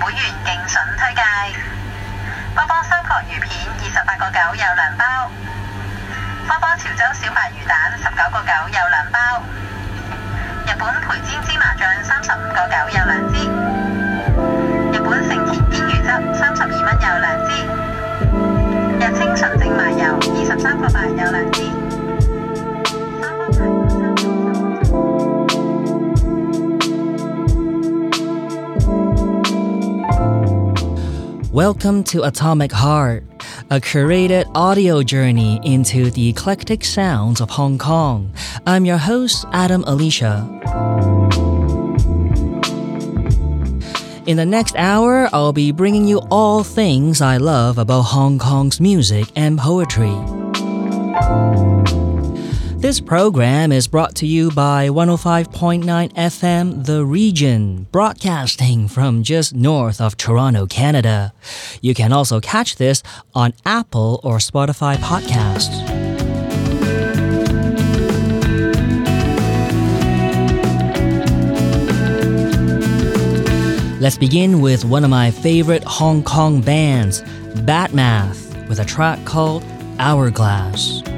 會員勁筍推介，波波三角魚片二十八個九有兩包，波波潮州小白魚蛋十九個九有兩包，日本培煎芝麻醬三十五個九有兩支，日本成田煙魚汁三十二蚊有兩支，日清純正麻油二十三個八有兩支。 Welcome to Atomic Heart, a curated audio journey into the eclectic sounds of Hong Kong. I'm your host, Atom Alicia. In the next hour, I'll be bringing you all things I love about Hong Kong's music and poetry. This program is brought to you by 105.9 FM The Region, broadcasting from just north of Toronto, Canada. You can also catch this on Apple or Spotify podcasts. Let's begin with one of my favorite Hong Kong bands, Bad Math, with a track called Hourglass.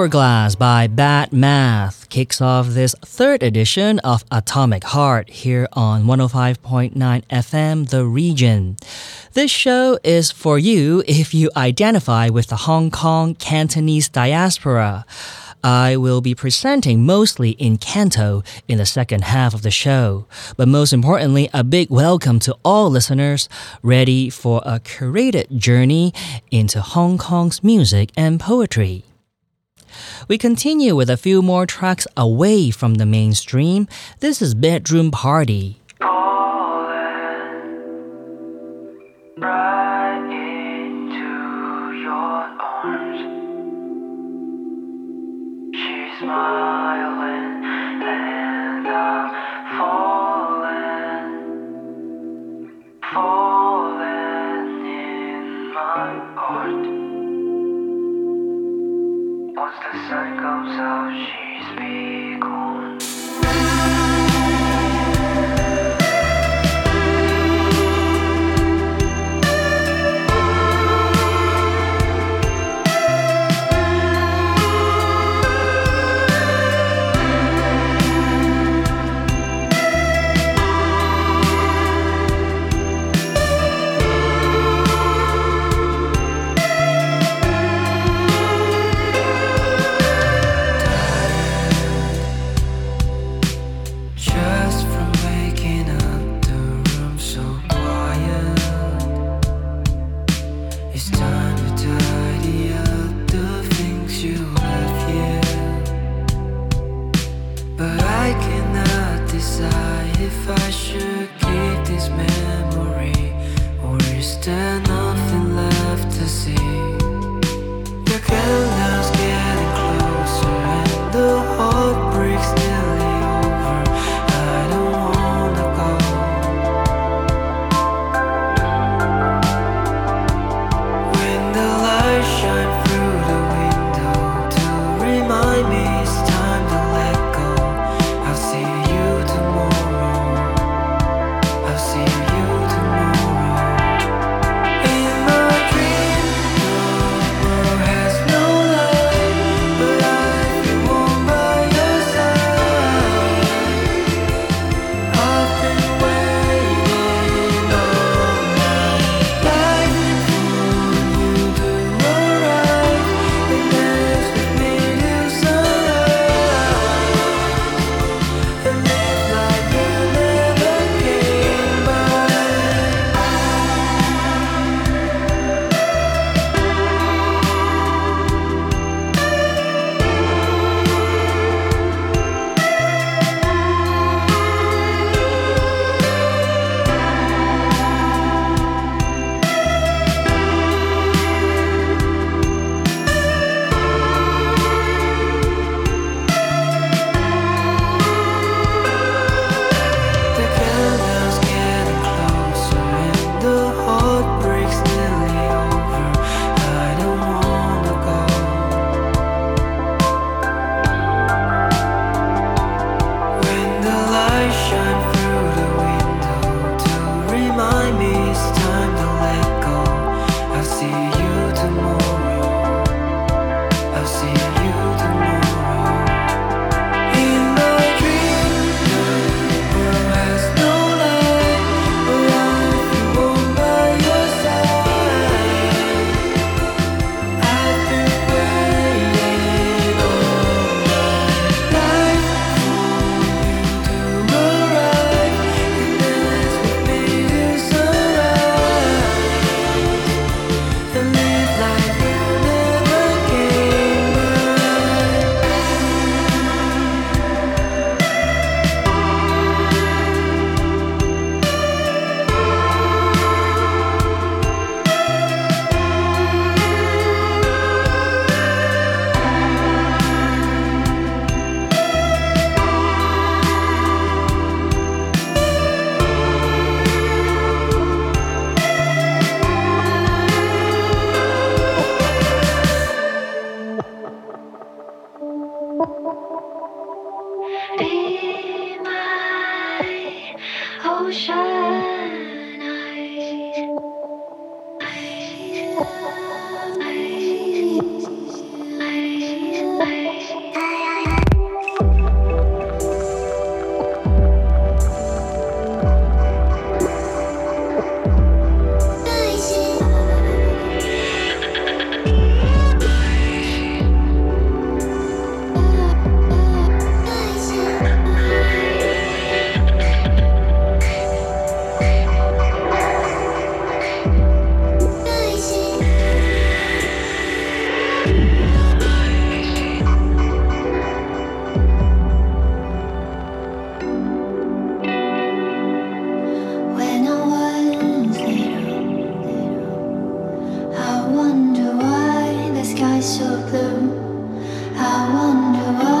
Hourglass by Bad Math kicks off this third edition of Atomic Heart here on 105.9 FM The Region. This show is for you if you identify with the Hong Kong Cantonese diaspora. I will be presenting mostly in Canto in the second half of the show. But most importantly, a big welcome to all listeners ready for a curated journey into Hong Kong's music and poetry. We continue with a few more tracks away from the mainstream. This is Bedroom Party. smiling and I'm out, she's I saw. I wonder why.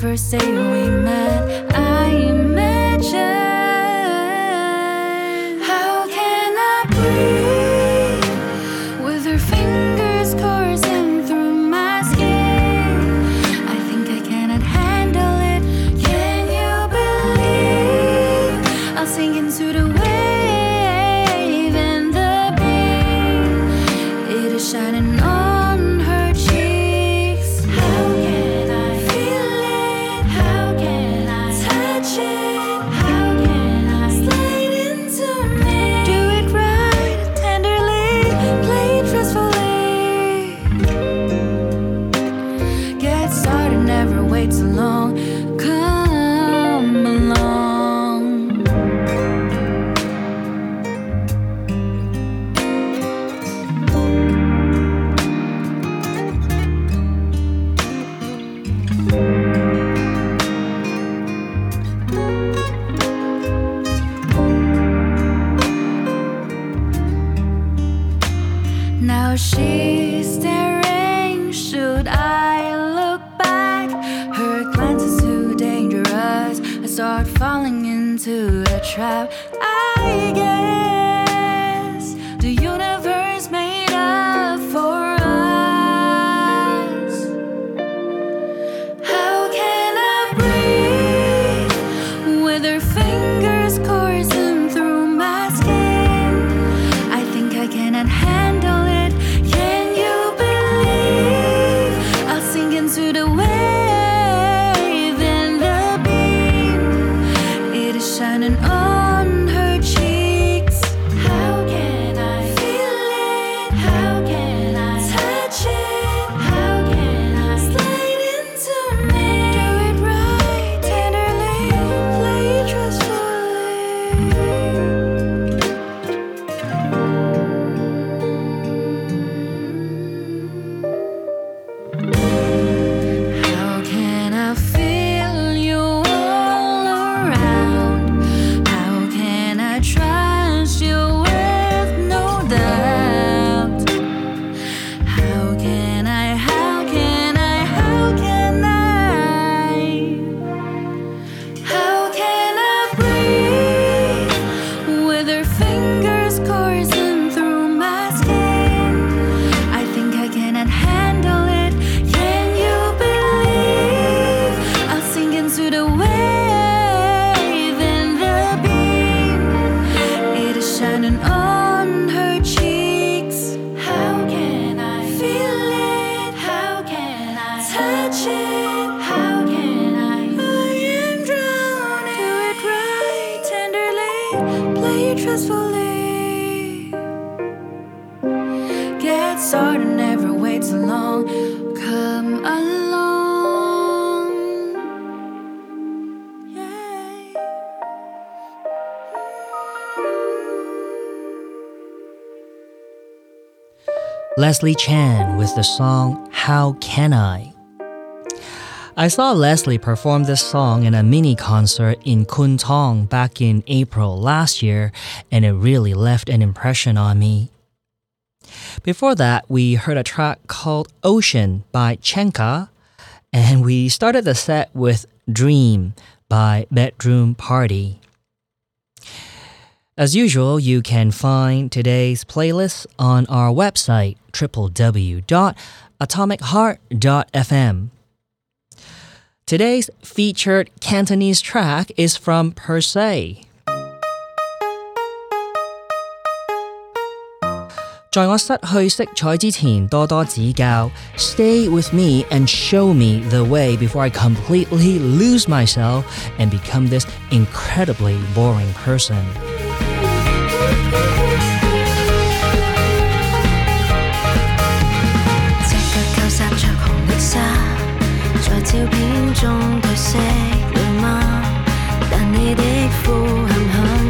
first day. she's staring. Should I look back? Her glance is too dangerous. I start falling into a trap. Leslie Chan with the song How Can I? I saw Leslie perform this song in a mini concert in Kwun Tong back in April last year, and it really left an impression on me. Before that, we heard a track called Ocean by Chenka, and we started the set with Dream by Bedroom Party. As usual, you can find today's playlist on our website, www.atomicheart.fm. Today's featured Cantonese track is from Per Se. 在我失去色彩之前，多多指教。Stay with me and show me the way before I completely lose myself and become this incredibly boring person.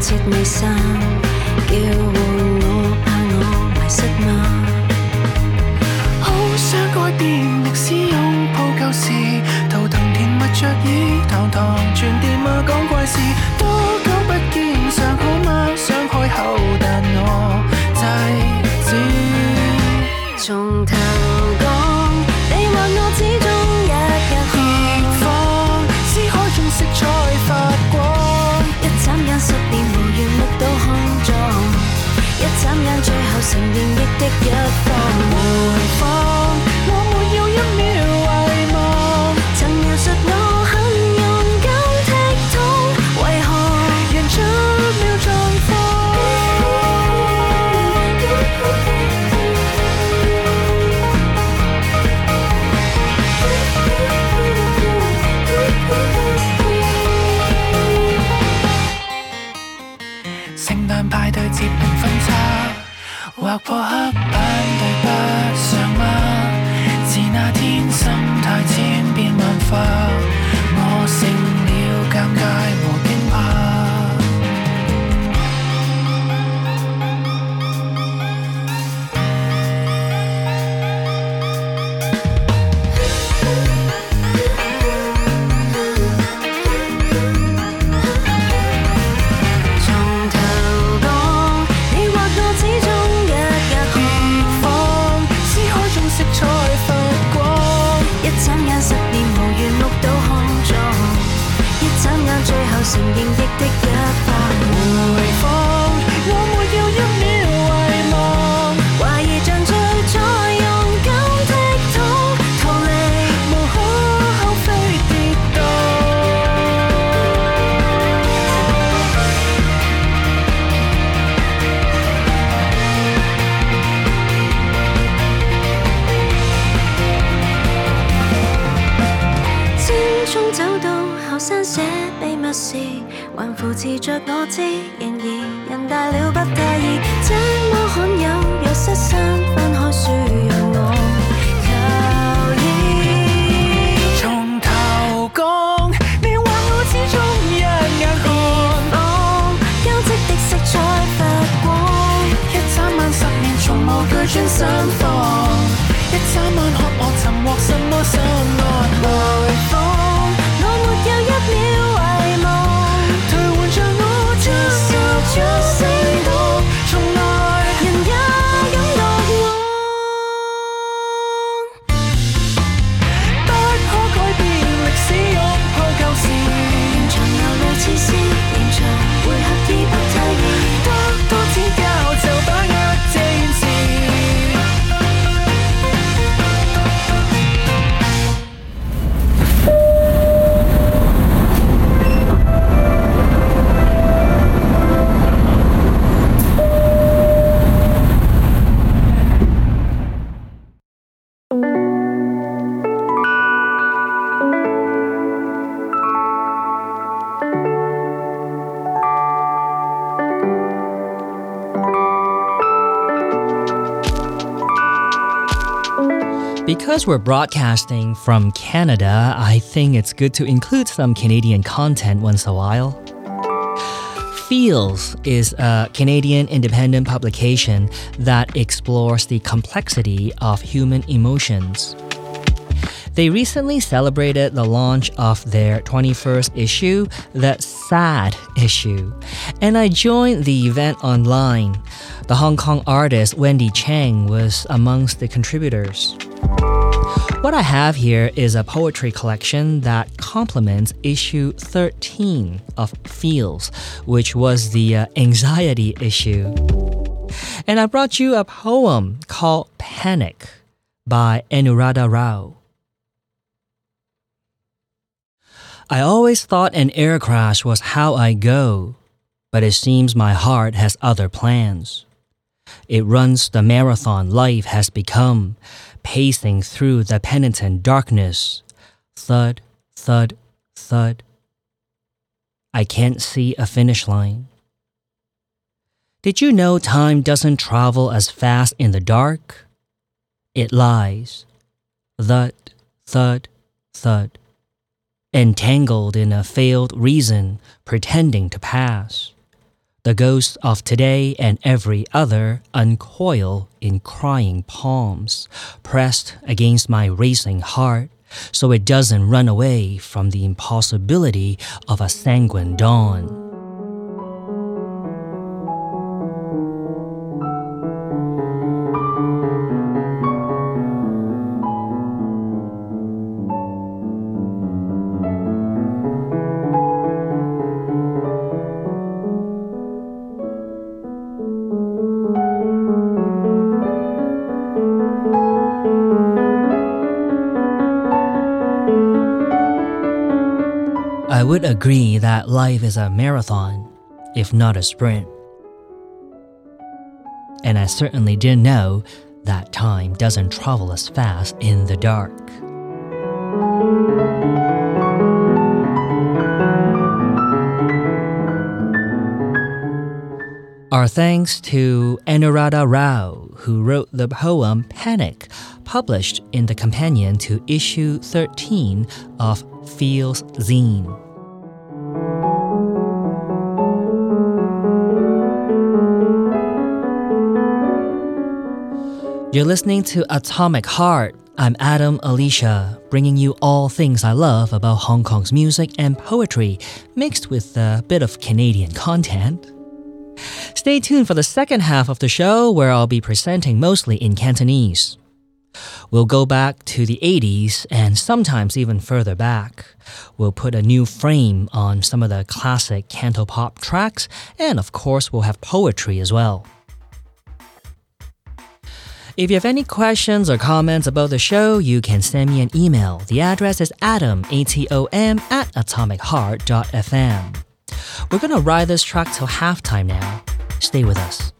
织女衫叫唤我怕我迷失吗好想改变历史拥抱旧事图腾甜蜜桌椅堂堂全电话讲怪事 Yeah. 到後山寫秘密時，還扶持着我知，然而人大了不介意，這麼罕有若失散分開樹讓我靠倚。从头讲，你或我始終一眼看。放交织的色彩发光，一眨眼十年，從無懼專心放。一眨眼學我寻获什么心安。回放 just Because we're broadcasting from Canada, I think it's good to include some Canadian content once in a while. Feels is a Canadian independent publication that explores the complexity of human emotions. They recently celebrated the launch of their 21st issue, the Sad issue, and I joined the event online. The Hong Kong artist Wendy Chang was amongst the contributors. What I have here is a poetry collection that complements issue 13 of Feels, which was the uh, anxiety issue. And I brought you a poem called Panic by Anuradha Rao. I always thought an air crash was how I go, but it seems my heart has other plans. It runs the marathon life has become, pacing through the penitent darkness. Thud, thud, thud. I can't see a finish line. Did you know time doesn't travel as fast in the dark? It lies. Thud, thud, thud entangled in a failed reason, pretending to pass. The ghosts of today and every other uncoil in crying palms, pressed against my racing heart, so it doesn't run away from the impossibility of a sanguine dawn. Agree that life is a marathon, if not a sprint. And I certainly didn't know that time doesn't travel as fast in the dark. Our thanks to Anuradha Rao, who wrote the poem Panic, published in the companion to issue 13 of Feels Zine. You're listening to Atomic Heart. I'm Atom Alicia, bringing you all things I love about Hong Kong's music and poetry, mixed with a bit of Canadian content. Stay tuned for the second half of the show, where I'll be presenting mostly in Cantonese. We'll go back to the 80s and sometimes even further back. We'll put a new frame on some of the classic cantopop tracks, and of course, we'll have poetry as well. If you have any questions or comments about the show, you can send me an email. The address is adam, A-T-O-M, at atomicheart.fm. We're gonna ride this track till halftime now. Stay with us.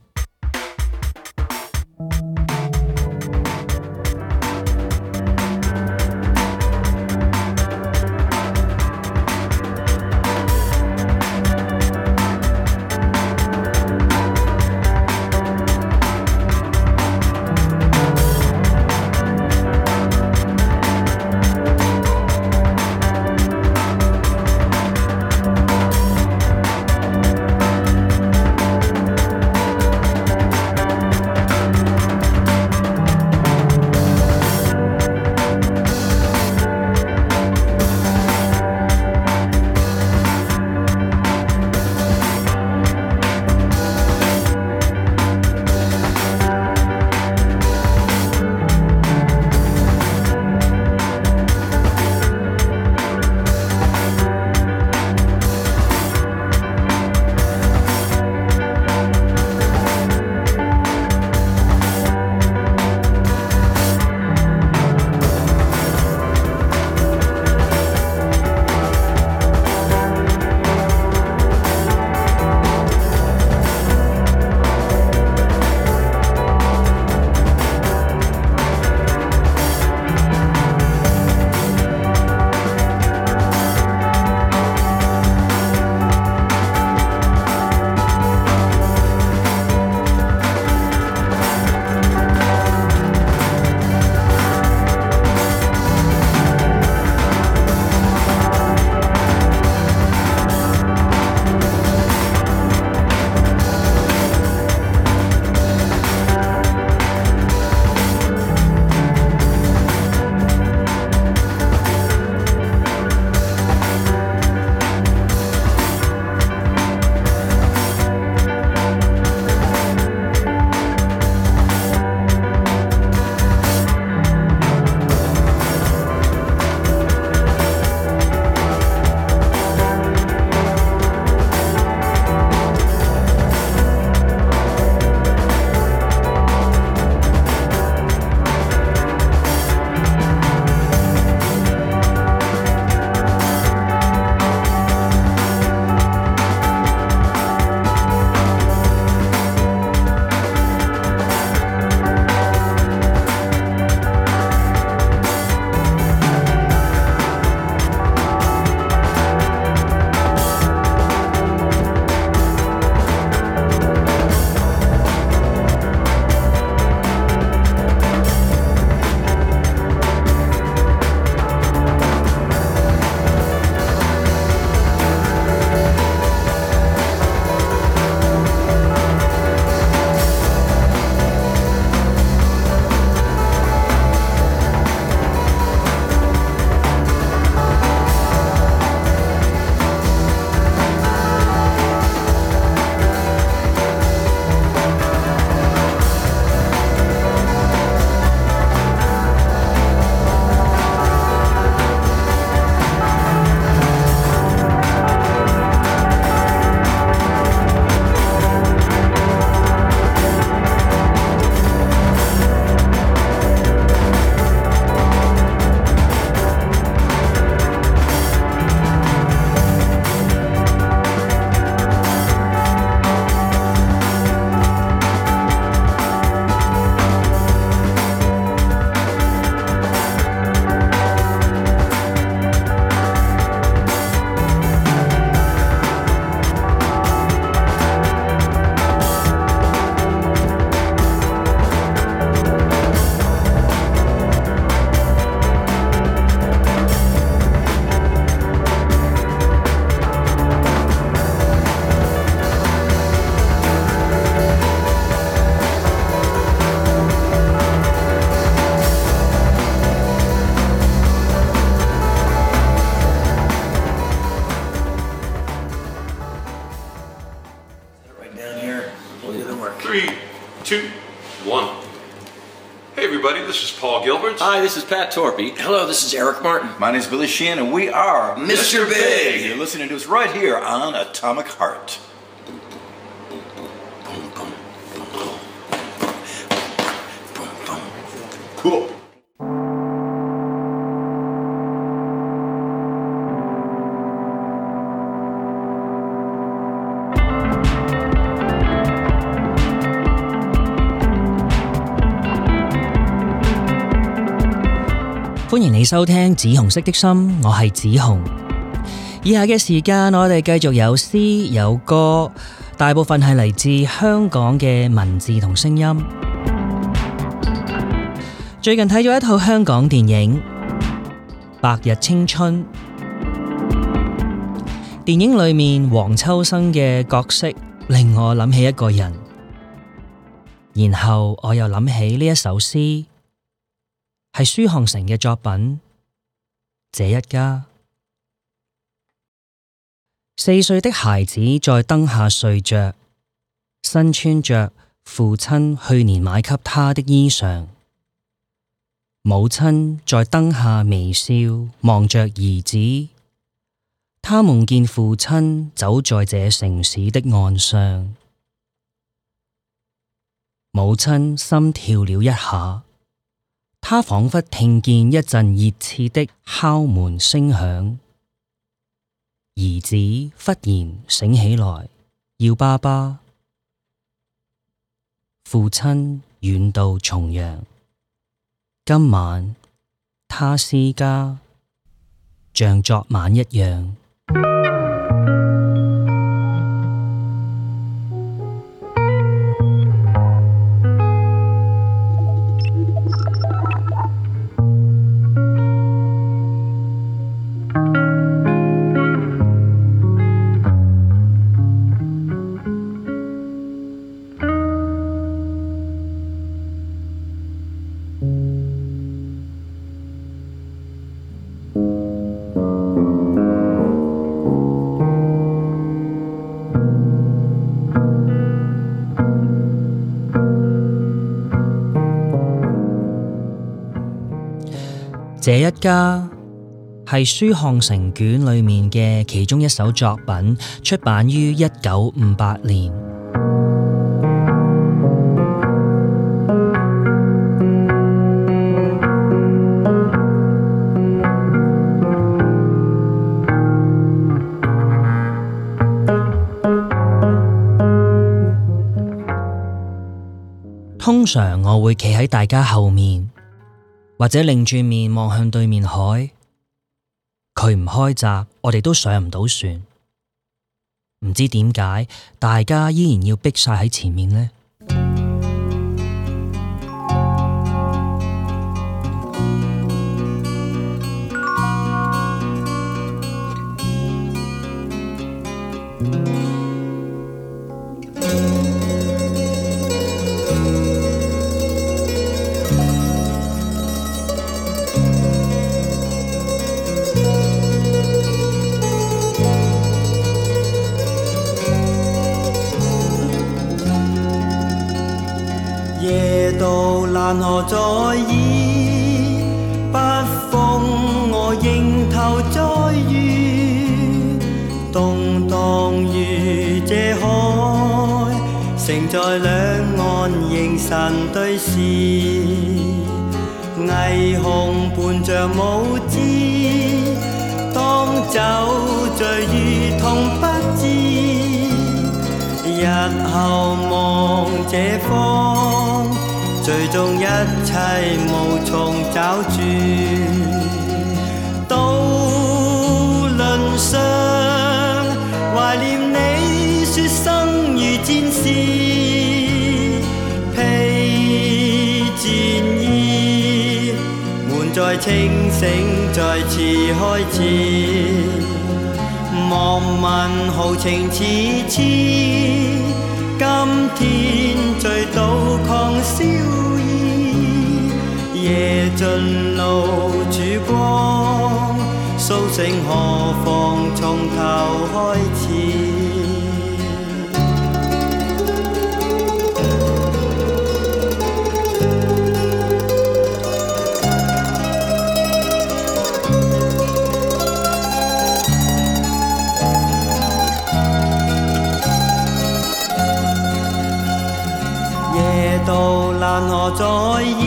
Didn't work. Three, two, one. Hey everybody, this is Paul Gilbert. Hi, this is Pat Torpey. Hello, this is Eric Martin. My name is Billy Sheehan, and we are Mr. Big. You're listening to us right here on Atomic Heart. Cool. 收聽紫紅色的心，我係紫紅。以下嘅時間，我哋繼續有詩有歌，大部分係嚟自香港嘅文字同聲音。最近睇咗一套香港電影《白日青春》，電影裏面黃秋生嘅角色令我諗起一個人，然後我又諗起呢一首詩。係舒漢成嘅作品《這一家》。四歲的孩子在燈下睡着，身穿着父親去年買給他的衣裳。母親在燈下微笑望着兒子，他夢見父親走在這城市的岸上，母親心跳了一下。 他仿佛聽見一陣熱切的敲門聲響，兒子忽然醒起來，要爸爸。父親遠到重陽，今晚他思家，像昨晚一樣。 這一家係舒漢成卷裏面嘅其中一首作品，出版於一九五八年。通常我會企喺大家後面。或者擰住面望向對面海，佢唔開閘，我哋都上唔到船。唔知點解，大家依然要逼晒喺前面呢？ 道难何在耳，北風我迎头再遇，動盪如这海，城在两岸凝神对视，霓虹伴着舞姿，当酒醉如同不知。日后望这方，最终一切無從找住。渡輪上懷念你，說生如戰士，披戰衣，門在清醒，再次開始。莫問豪情似痴，今天醉倒狂燒意，夜尽露曙光，苏醒何妨从头开始。夜到难何再？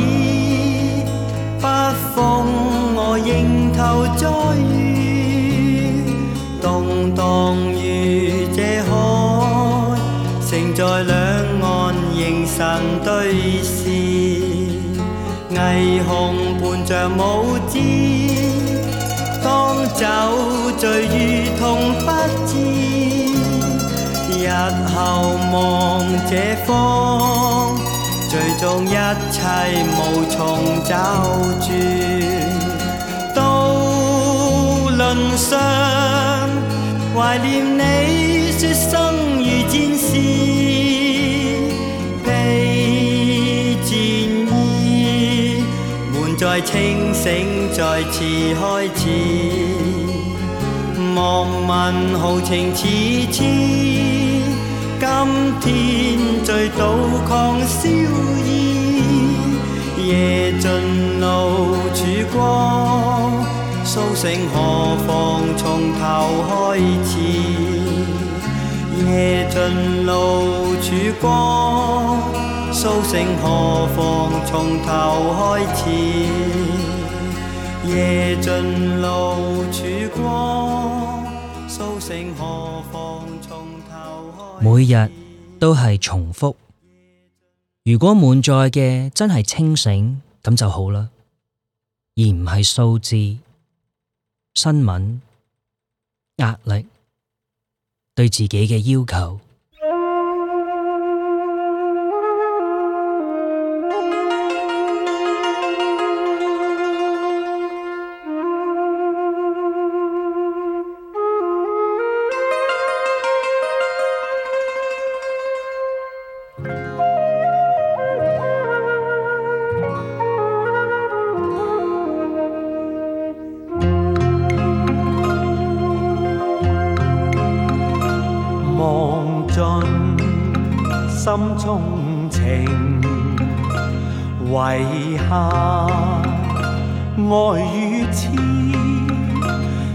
虹伴着舞姿。当酒醉如同不知，日后望这方，最终一切无从找住。渡轮上怀念你，说生 滿載清醒再次開始。莫問豪情似痴，今天醉倒狂燒衣，夜盡露曙光，蘇醒何妨從頭開始。夜盡露曙光，蘇醒何妨從頭開始。夜盡露曙光，蘇醒何妨從頭開每日都係重複。如果滿載嘅真係清醒，咁就好啦，而唔係數字、新聞、壓力、對自己嘅要求。心中情，遺下愛與痴，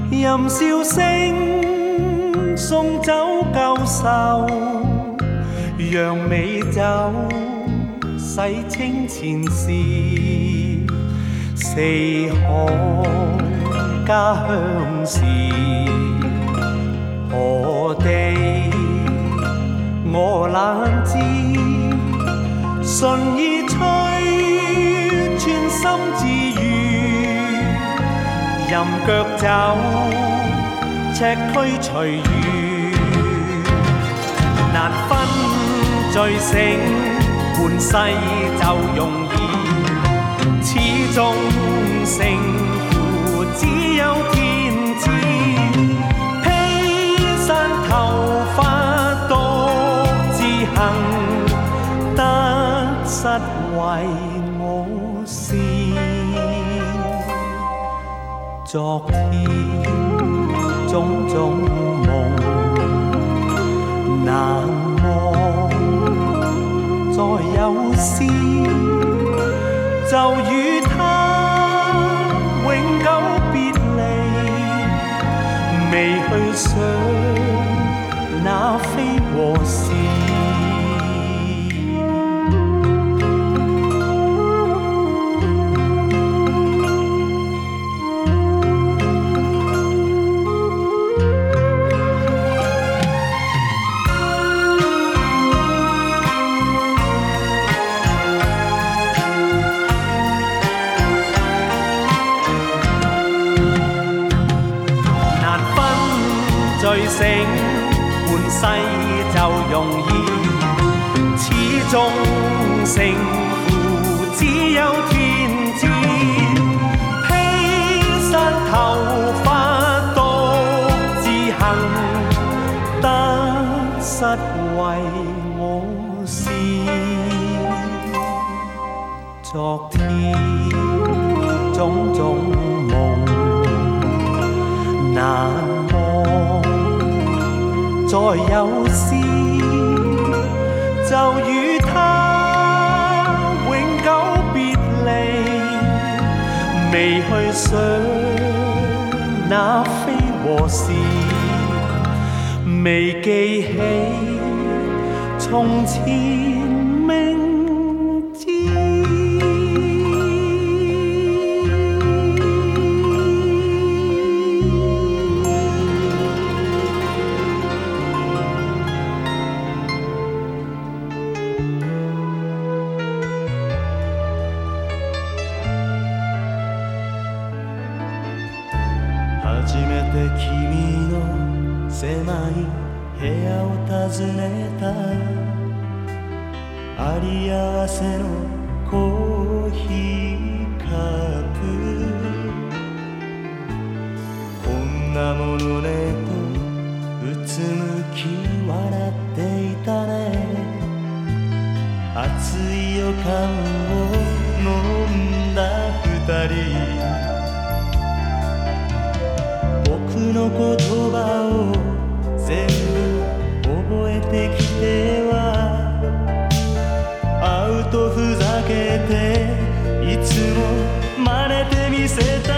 任笑聲送走舊愁，讓美酒洗清前事，四海家鄉事。何地我懶知，順意吹，穿心自愈，任脚走，赤軀隨遇，难分醉醒，換世就容易，始終勝負只有天。自行，得失为我事。昨天种种梦难忘，再有詩就与他永久别离。未去想醒，换世就容易，始終勝負只有天知。披散頭髮獨自行，得失為我事。昨天再有事就与他永久别离，未去想那非和事，未记起从前。ていつも真似てみせた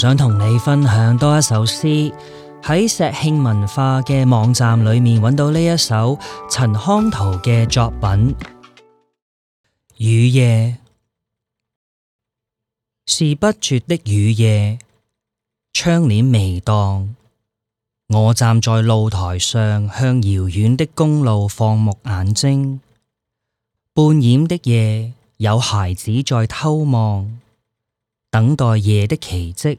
想同你分享多一首诗喺石庆文化嘅网站里面揾到呢一首陈康图嘅作品。雨夜是不绝的雨夜窗帘微荡我站在露台上向遥远的公路放目眼睛。半掩的夜有孩子在偷望等待夜的奇迹。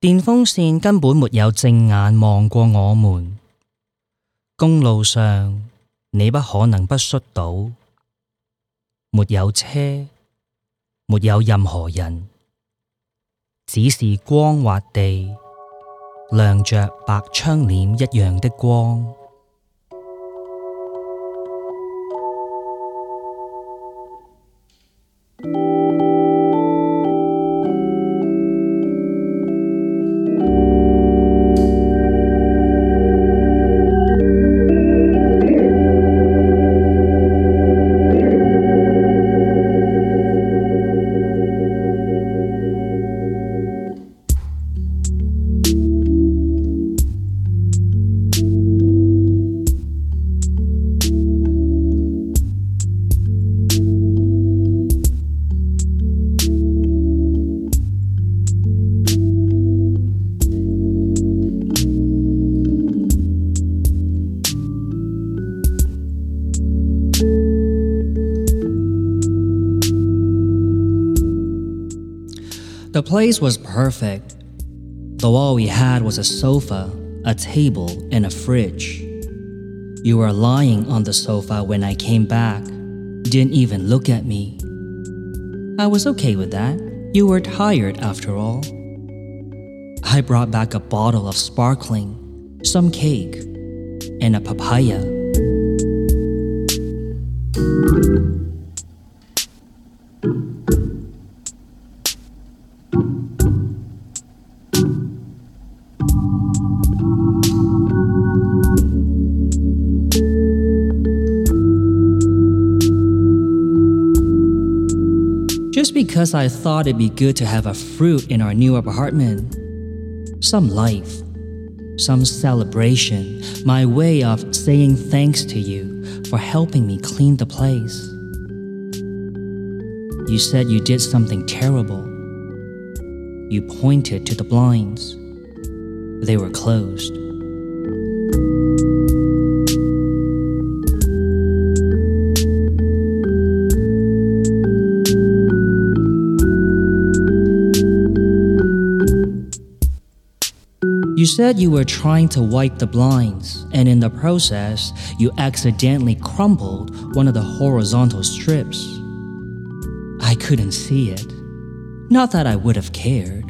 電風扇根本沒有正眼望過我們，公路上你不可能不摔倒，沒有車。沒有任何人，只是光滑地亮着白窗簾一樣的光。 The place was perfect, though all we had was a sofa, a table, and a fridge. You were lying on the sofa when I came back, didn't even look at me. I was okay with that. You were tired after all. I brought back a bottle of sparkling, some cake, and a papaya. Because I thought it'd be good to have a fruit in our new apartment. Some life, some celebration, my way of saying thanks to you for helping me clean the place. You said you did something terrible. You pointed to the blinds. They were closed. You said you were trying to wipe the blinds, and in the process, you accidentally crumpled one of the horizontal strips. I couldn't see it. Not that I would have cared.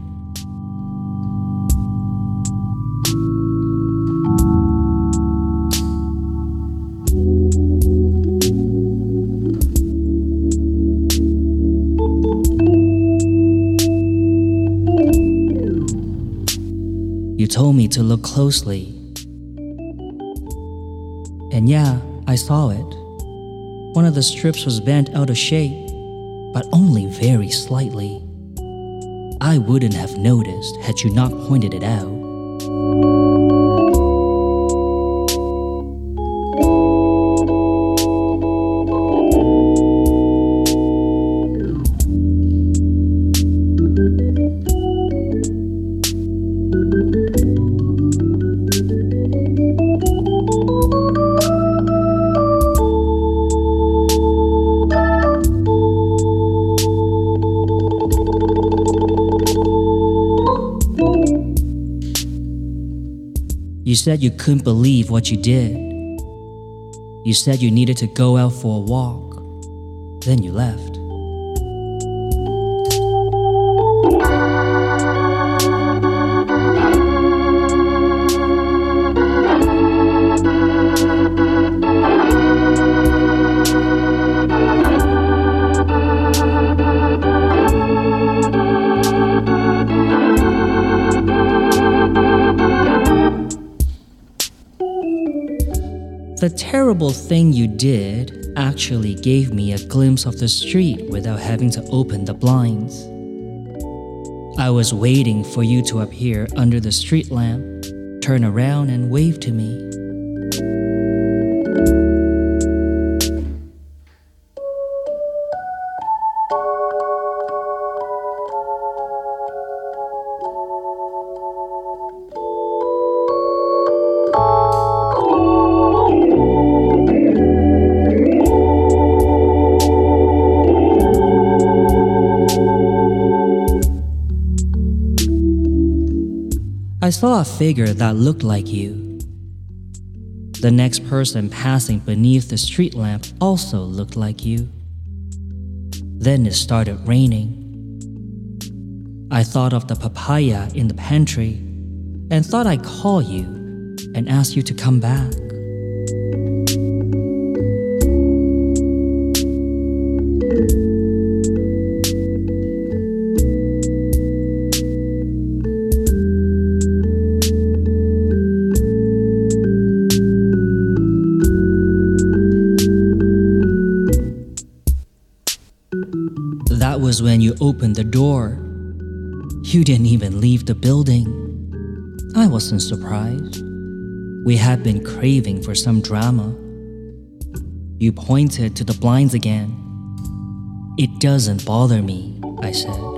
Told me to look closely. And yeah, I saw it. One of the strips was bent out of shape, but only very slightly. I wouldn't have noticed had you not pointed it out. Said you couldn't believe what you did. You said you needed to go out for a walk. Then you left. The terrible thing you did actually gave me a glimpse of the street without having to open the blinds. I was waiting for you to appear under the street lamp, turn around, and wave to me. Saw a figure that looked like you. The next person passing beneath the street lamp also looked like you. Then it started raining. I thought of the papaya in the pantry and thought I'd call you and ask you to come back. Opened the door. You didn't even leave the building. I wasn't surprised. We had been craving for some drama. You pointed to the blinds again. It doesn't bother me, I said.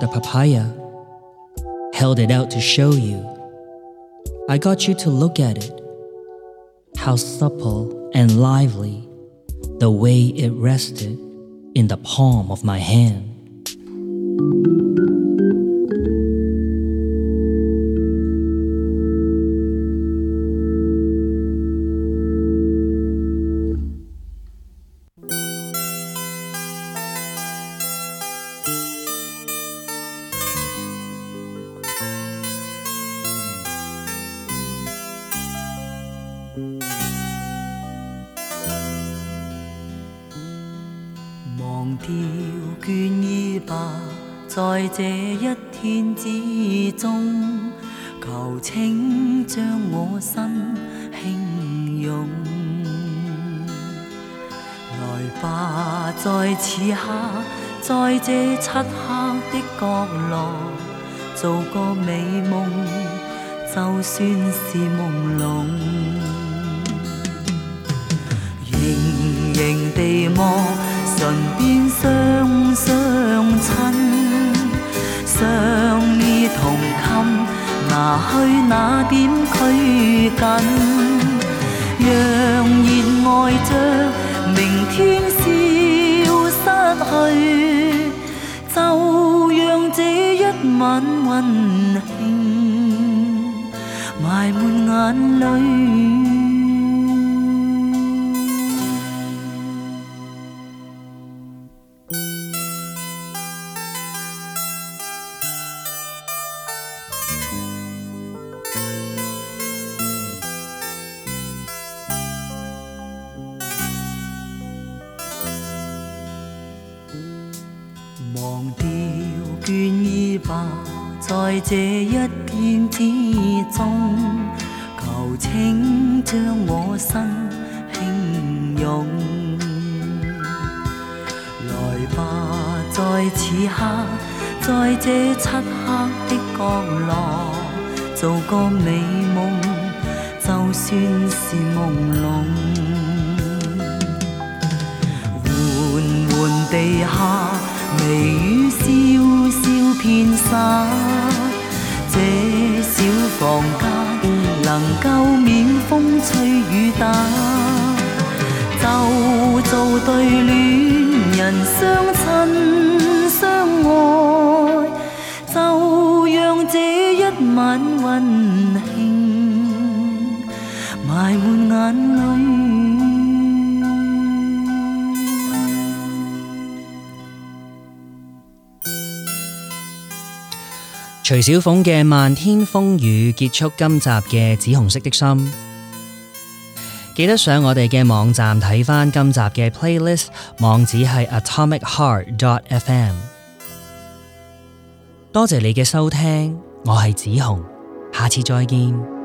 The papaya, held it out to show you. I got you to look at it. How supple and lively, the way it rested in the palm of my hand. 漆黑的角落，做个美梦，就算是朦胧。盈盈地望，唇边双双亲，相依同衾，拿去那点吧，在這一片之中，求請將我身輕擁。來吧，在此刻，在這漆黑的角落，做個美夢，就算是朦朧。緩緩地下，微雨潇潇遍洒，这小房间能够免风吹雨打，就做对恋人相亲相爱，就让这一晚温馨埋满眼泪。徐小凤嘅《漫天风雨》结束今集嘅紫红色的心。记得上我哋嘅网站睇返今集嘅 playlist，网址系 atomicheart.fm。多谢你嘅收听，我系紫红，下次再见。